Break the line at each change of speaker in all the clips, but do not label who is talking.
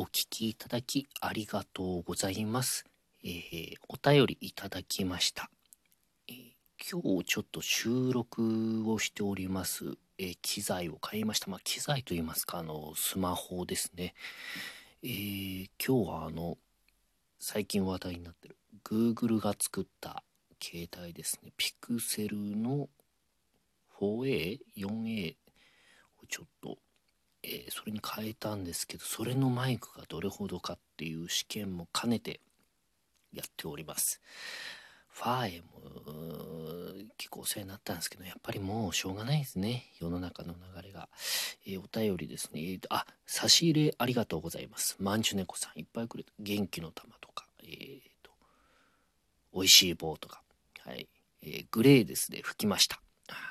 お聞きいただきありがとうございます。えー、お便りいただきました。えー、今日ちょっと収録をしております、えー、機材を買いました。まあ、機材といいますか、あの、スマホですね。え今日はあの、最近話題になってる Google が作った携帯ですね。ピクセルの 4A、4A をちょっとえー、それに変えたんですけどそれのマイクがどれほどかっていう試験も兼ねてやっております。ファーエも結構お世話になったんですけどやっぱりもうしょうがないですね。世の中の流れが、えー、お便りですね、えー、あ差し入れありがとうございます。まんちゅ猫さんいっぱいくれた。元気の玉とかえっ、ー、と美味しい棒とか。はい、えー、グレーですね。吹きました。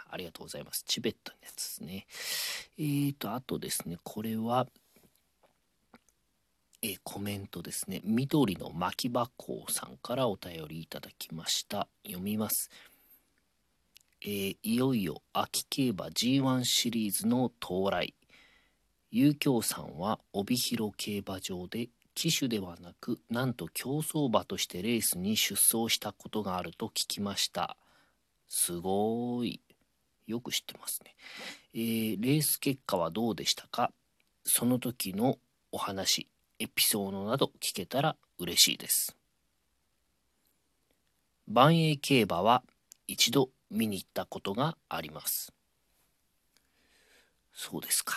ありがとうございます。チベットのやつですね。えーと、あとですね、これは、えー、コメントですね。緑の巻き箱さんからお便りいただきました。読みます。えー、いよいよ秋競馬 G1 シリーズの到来。遊興さんは帯広競馬場で騎手ではなくなんと競走馬としてレースに出走したことがあると聞きましたすごーいよく知ってますね。えー、レース結果はどうでしたか？その時のお話、エピソードなど聞けたら嬉しいです。万栄競馬は一度見に行ったことがあります。そうですか。